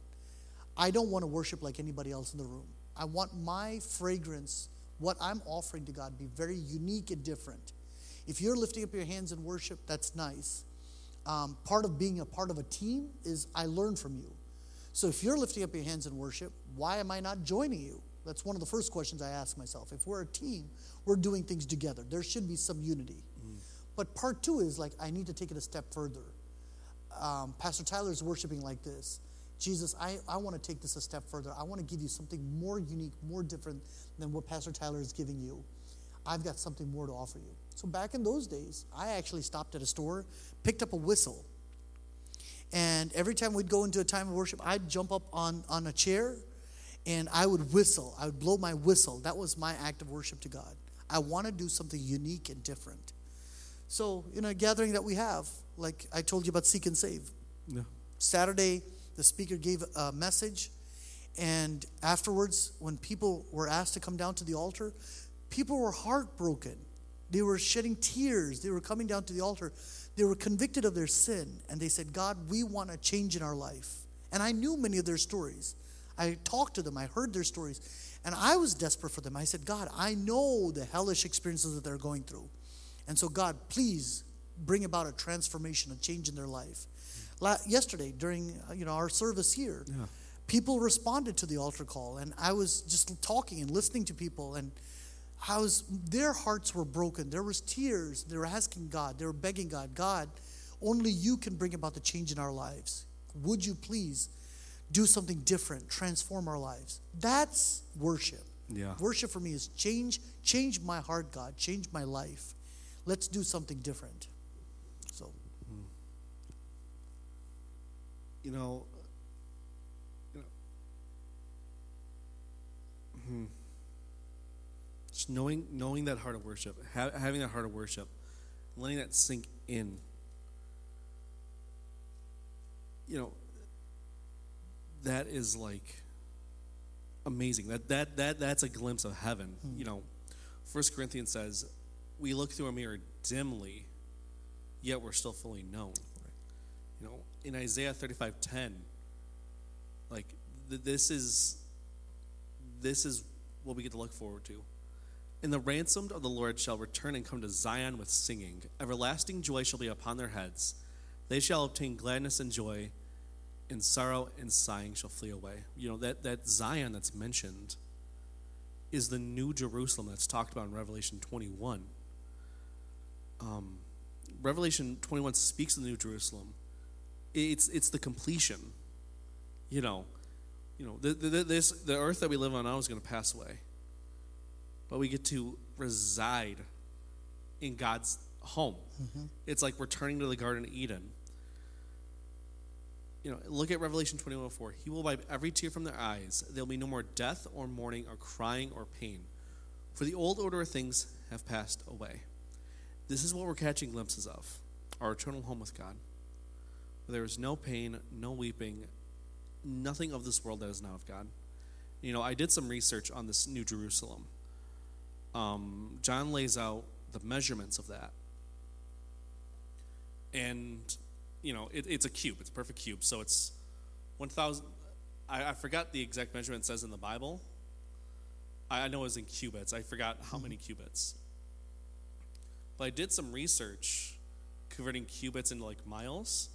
I don't want to worship like anybody else in the room. I want my fragrance, what I'm offering to God, be very unique and different. If you're lifting up your hands in worship, that's nice. Um, part of being a part of a team is I learn from you. So if you're lifting up your hands in worship, why am I not joining you? That's one of the first questions I ask myself. If we're a team, we're doing things together. There should be some unity. But part two is like, I need to take it a step further. Um, Pastor Tyler's worshiping like this. Jesus, I, I want to take this a step further. I want to give you something more unique, more different than what Pastor Tyler is giving you. I've got something more to offer you. So back in those days, I actually stopped at a store, picked up a whistle, and every time we'd go into a time of worship, I'd jump up on, on a chair and I would whistle. I would blow my whistle. That was my act of worship to God. I want to do something unique and different. So, in a gathering that we have, like I told you about Seek and Save, Yeah. Saturday, the speaker gave a message, and afterwards, when people were asked to come down to the altar, people were heartbroken. They were shedding tears. They were coming down to the altar. They were convicted of their sin, and they said, God, we want a change in our life. And I knew many of their stories. I talked to them, I heard their stories, and I was desperate for them. I said, God, I know the hellish experiences that they're going through. And so, God, please bring about a transformation, a change in their life. La- yesterday, during uh, you know our service here, Yeah. people responded to the altar call, and I was just talking and listening to people, and I was their hearts were broken. There was tears. They were asking God. They were begging God, God, only you can bring about the change in our lives. Would you please do something different, transform our lives? That's worship. Yeah. Worship for me is change, change my heart, God, change my life. Let's do something different. So, You know, you know, hmm. just knowing knowing that heart of worship, ha- having that heart of worship, letting that sink in. You know, that is like amazing. That that that that's a glimpse of heaven. You know, First Corinthians says, "We look through a mirror dimly, yet we're still fully known." You know, in Isaiah thirty-five ten, like th- this is this is what we get to look forward to. And the ransomed of the Lord shall return and come to Zion with singing. Everlasting joy shall be upon their heads. They shall obtain gladness and joy, and sorrow and sighing shall flee away. You know, that, that Zion that's mentioned is the new Jerusalem that's talked about in Revelation 21. Um, Revelation 21 speaks of the new Jerusalem. It's, it's the completion. You know, you know the, the, this, the earth that we live on now is going to pass away but we get to reside in God's home. Mm-hmm. It's like returning to the Garden of Eden. You know, look at Revelation 21 4. He will wipe every tear from their eyes. There'll be no more death or mourning or crying or pain, for the old order of things have passed away. This is what we're catching glimpses of our eternal home with God. Where there is no pain, no weeping, nothing of this world that is not of God. You know, I did some research on this New Jerusalem um, John lays out the measurements of that. And, you know, it, it's a cube, it's a perfect cube. So it's 1,000. I, I forgot the exact measurement says in the Bible. I, I know it was in cubits. I forgot how many cubits. But I did some research converting cubits into like miles.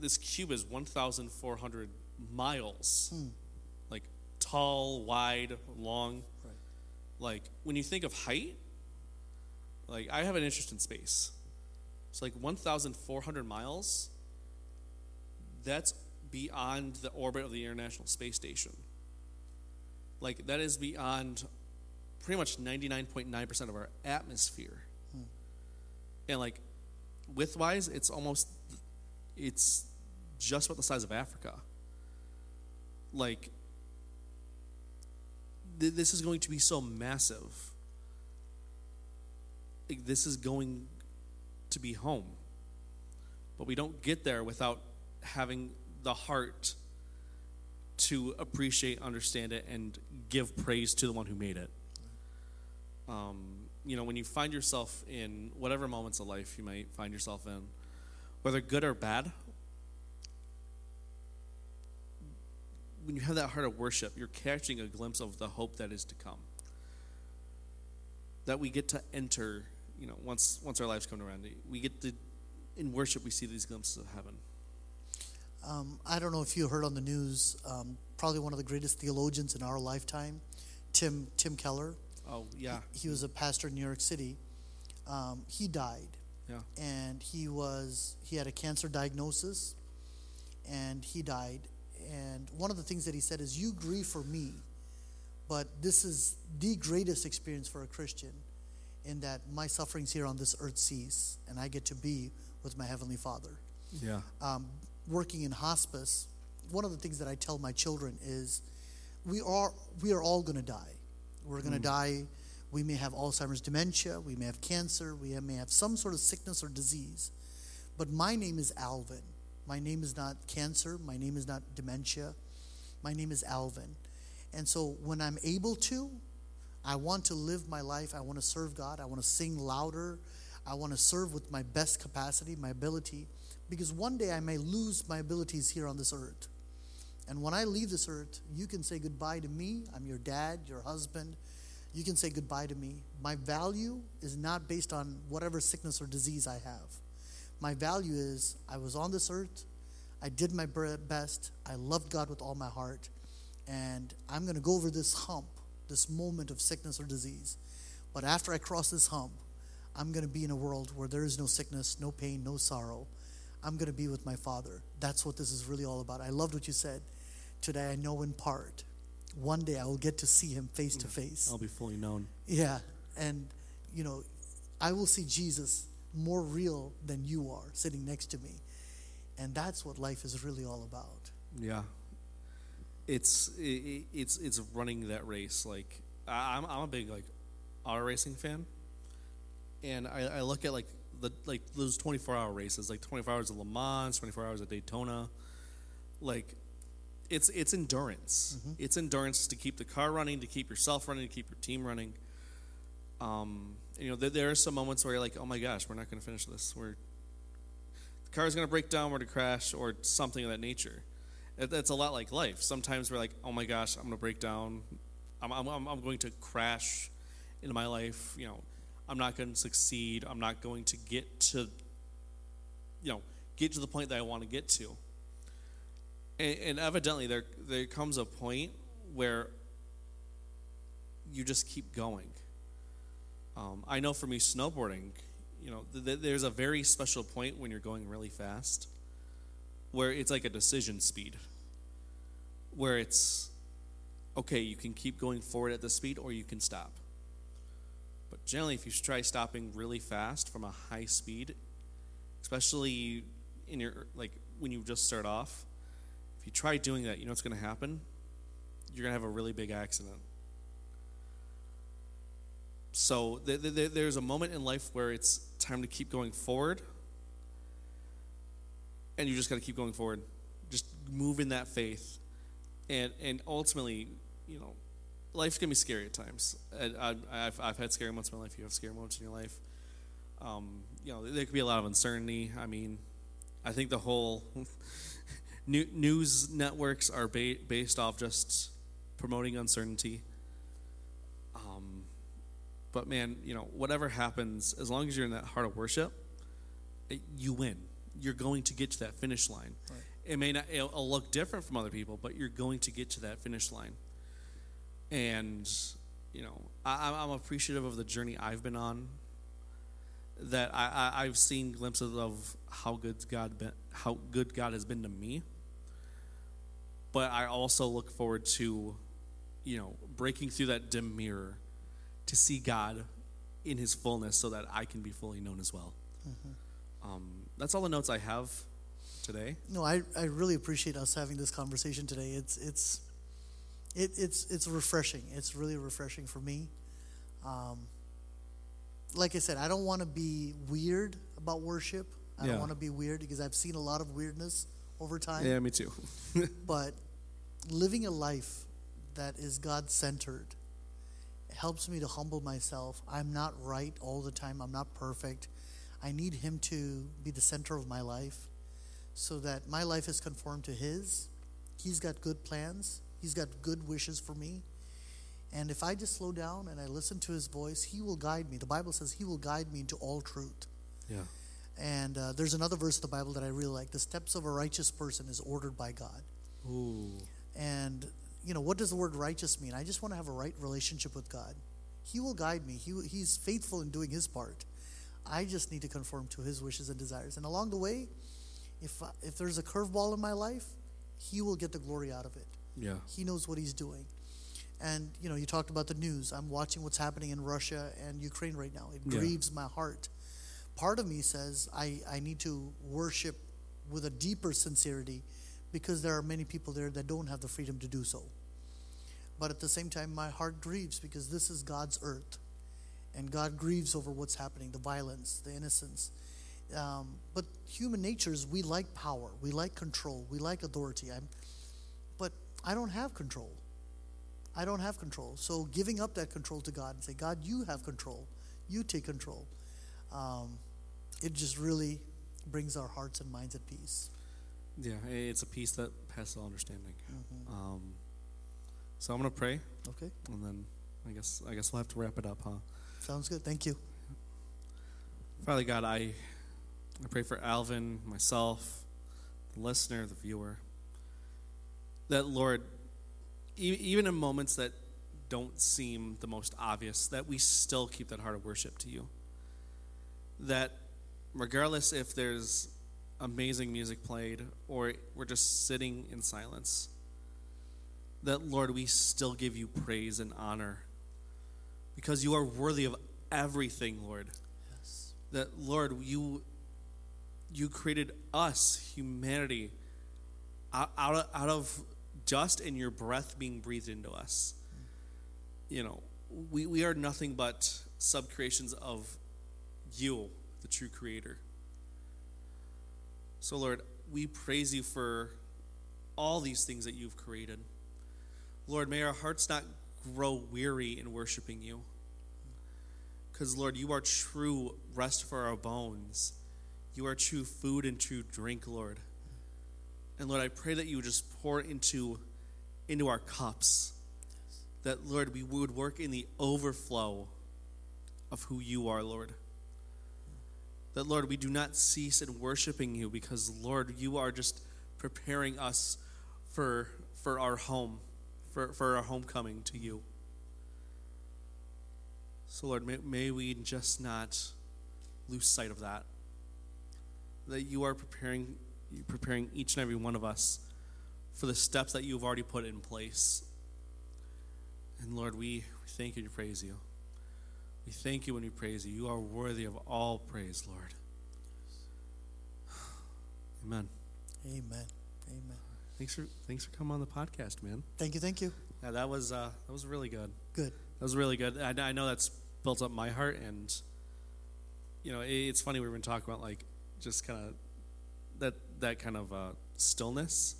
This cube is 1,400 miles. Hmm. Like tall, wide, long. Right. like when you think of height like i have an interest in space. It's like 1400 miles that's beyond the orbit of the international space station. Like that is beyond pretty much 99.9% of our atmosphere. Hmm. And like width-wise it's almost it's just about the size of africa like th- this is going to be so massive. Like, This is going to be home. But we don't get there without having the heart to appreciate, understand it, and give praise to the one who made it. Um, you know, when you find yourself in whatever moments of life you might find yourself in, whether good or bad, when you have that heart of worship, you're catching a glimpse of the hope that is to come. That we get to enter, you know, once once our lives come around, we get to in worship we see these glimpses of heaven. Um, I don't know if you heard on the news, um, probably one of the greatest theologians in our lifetime, Tim Tim Keller. Oh yeah, He, he was a pastor in New York City. Um, he died, yeah, and he was he had a cancer diagnosis, and he died. And one of the things that he said is, "You grieve for me, but this is the greatest experience for a Christian, in that my sufferings here on this earth cease, and I get to be with my heavenly Father." yeah, um, working in hospice, one of the things that I tell my children is, we are we are all going to die. We're going to die. We may have Alzheimer's dementia. We may have cancer. We may have some sort of sickness or disease. But my name is Alvin. My name is not cancer. My name is not dementia. My name is Alvin. And so when I'm able to, I want to live my life. I want to serve God. I want to sing louder. I want to serve with my best capacity, my ability, because one day I may lose my abilities here on this earth. And when I leave this earth, you can say goodbye to me. I'm your dad, your husband. You can say goodbye to me. My value is not based on whatever sickness or disease I have. My value is I was on this earth, I did my best, I loved God with all my heart, and I'm going to go over this hump, this moment of sickness or disease. But after I cross this hump, I'm going to be in a world where there is no sickness, no pain, no sorrow. I'm going to be with my Father. That's what this is really all about. I loved what you said. Today I know in part. One day I will get to see him face to face. I'll be fully known. Yeah. And, you know, I will see Jesus more real than you are sitting next to me. And that's what life is really all about. Yeah, it's it, it's it's running that race. Like I'm I'm a big like auto racing fan, and I, I look at like the like those 24 hour races, like 24 hours of Le Mans, 24 hours of Daytona, like it's it's endurance. It's endurance to keep the car running, to keep yourself running, to keep your team running. Um, you know, there, there are some moments where you're like, oh my gosh, we're not going to finish this. We're the car's going to break down, we're to crash, or something of that nature. It, it's a lot like life. Sometimes we're like, oh my gosh, I'm going to break down. I'm, I'm, I'm I'm going to crash into my life. You know, I'm not going to succeed. I'm not going to get to, you know, get to the point that I want to get to. And, and evidently, there there comes a point where you just keep going. Um, I know for me, snowboarding, you know, th- th- there's a very special point when you're going really fast, where it's like a decision speed, where it's okay, you can keep going forward at this speed or you can stop. But generally, if you try stopping really fast from a high speed, especially in your like when you just start off, if you try doing that, you know what's going to happen? You're going to have a really big accident. So th- th- th- there's a moment in life where it's time to keep going forward, and you just got to keep going forward. Just move in that faith, and and ultimately, you know, life can be scary at times. I, I've I've had scary moments in my life. You have scary moments in your life. Um, you know, there could be a lot of uncertainty. I mean, I think the whole new, news networks are ba- based off just promoting uncertainty. Um, but man, you know, whatever happens, as long as you're in that heart of worship, it, you win. You're going to get to that finish line. Right. It may not it'll, it'll look different from other people, but you're going to get to that finish line. And you know, I, I'm- I'm appreciative of the journey I've been on. That I, I I've seen glimpses of how good God been, how good God has been to me. But I also look forward to, you know, breaking through that dim mirror to see God in His fullness, so that I can be fully known as well. Um, that's all the notes I have today. No, I, I really appreciate us having this conversation today. It's it's it, it's it's refreshing. It's really refreshing for me. Um, like I said, I don't want to be weird about worship. I Yeah. don't want to be weird because I've seen a lot of weirdness over time. Yeah, me too. But living a life that is God centered helps me to humble myself. I'm not right all the time, I'm not perfect. I need Him to be the center of my life so that my life is conformed to His. He's got good plans, He's got good wishes for me. And if I just slow down and I listen to His voice, He will guide me. The Bible says He will guide me into all truth. yeah. And uh, there's another verse in the Bible that I really like. The steps of a righteous person is ordered by God. Ooh. And you know, what does the word righteous mean? I just want to have a right relationship with God. He will guide me. He, he's faithful in doing his part. I just need to conform to his wishes and desires. And along the way, if if there's a curveball in my life, he will get the glory out of it. Yeah. He knows what he's doing. And you know, you talked about the news. I'm watching what's happening in Russia and Ukraine right now. It Yeah. grieves my heart. Part of me says I, I need to worship with a deeper sincerity because there are many people there that don't have the freedom to do so. But at the same time, my heart grieves because this is God's earth. And God grieves over what's happening the violence, the innocence. Um, but human nature is we like power, we like control, we like authority. I'm, but I don't have control. I don't have control. So giving up that control to God and say, God, you have control. You take control. Um, it just really brings our hearts and minds at peace. Yeah. It's a peace that passes all understanding. Mm-hmm. Um, so I'm gonna pray, Okay? and then I guess I guess we'll have to wrap it up, huh? Sounds good. Thank you. Father God, I I pray for Alvin, myself, the listener, the viewer. That Lord, e- even in moments that don't seem the most obvious, that we still keep that heart of worship to you. That regardless if there's amazing music played or we're just sitting in silence, that Lord, we still give you praise and honor because you are worthy of everything, Lord Yes. that Lord, you you created us, humanity, out, out of, out of dust and your breath being breathed into us. You know, we, we are nothing but subcreations of you, the true creator. So, Lord, we praise you for all these things that you've created. Lord, may our hearts not grow weary in worshiping you. Because, Lord, you are true rest for our bones. You are true food and true drink, Lord. And Lord, I pray that you would just pour into, into our cups. That, Lord, we would work in the overflow of who you are, Lord. That, Lord, we do not cease in worshiping you because, Lord, you are just preparing us for, for our home, for, for our homecoming to you. So, Lord, may, may we just not lose sight of that. That you are preparing, preparing each and every one of us for the steps that you've already put in place. And Lord, we, we thank you and praise you. We thank you and we praise you. You are worthy of all praise, Lord. Amen. Amen. Amen. Thanks for thanks for coming on the podcast, man. Thank you. Thank you. Yeah, that was uh, that was really good. Good. That was really good. I, I know that's built up my heart, and you know, it, it's funny we've been talking about like just kind of that that kind of uh, stillness.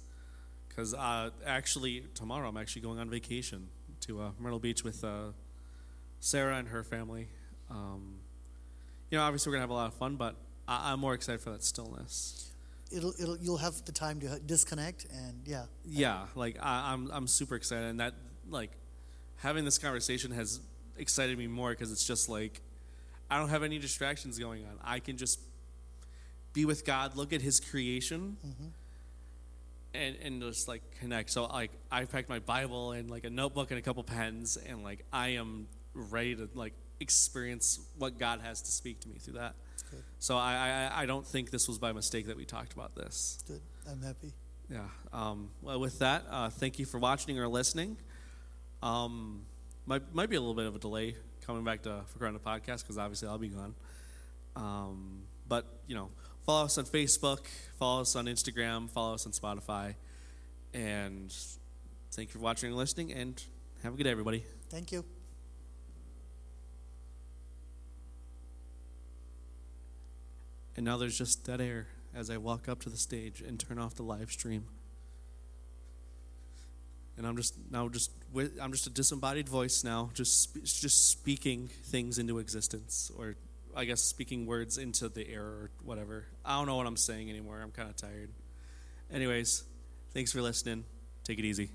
Because uh, actually, tomorrow I'm actually going on vacation to uh, Myrtle Beach with uh, Sarah and her family. Um, you know, obviously we're gonna have a lot of fun, but I, I'm more excited for that stillness. It'll, it'll, you'll have the time to disconnect and yeah. Yeah, like I, I'm I'm super excited, and that like having this conversation has excited me more because it's just like I don't have any distractions going on. I can just be with God, look at His creation, and and just like connect. So like I packed my Bible and like a notebook and a couple pens, and like I am ready to like experience what God has to speak to me through that. Good. So I, I I don't think this was by mistake that we talked about this. Good. I'm happy. Yeah. Um, well, with that, uh, thank you for watching or listening. Um, might might be a little bit of a delay coming back to for the podcast because obviously I'll be gone. Um, but you know, follow us on Facebook, follow us on Instagram, follow us on Spotify, and thank you for watching and listening. And have a good day, everybody. Thank you. And now there's just dead air as I walk up to the stage and turn off the live stream. And I'm just now just I'm just a disembodied voice now, just just speaking things into existence, or I guess speaking words into the air or whatever. I don't know what I'm saying anymore. I'm kind of tired. Anyways, thanks for listening. Take it easy.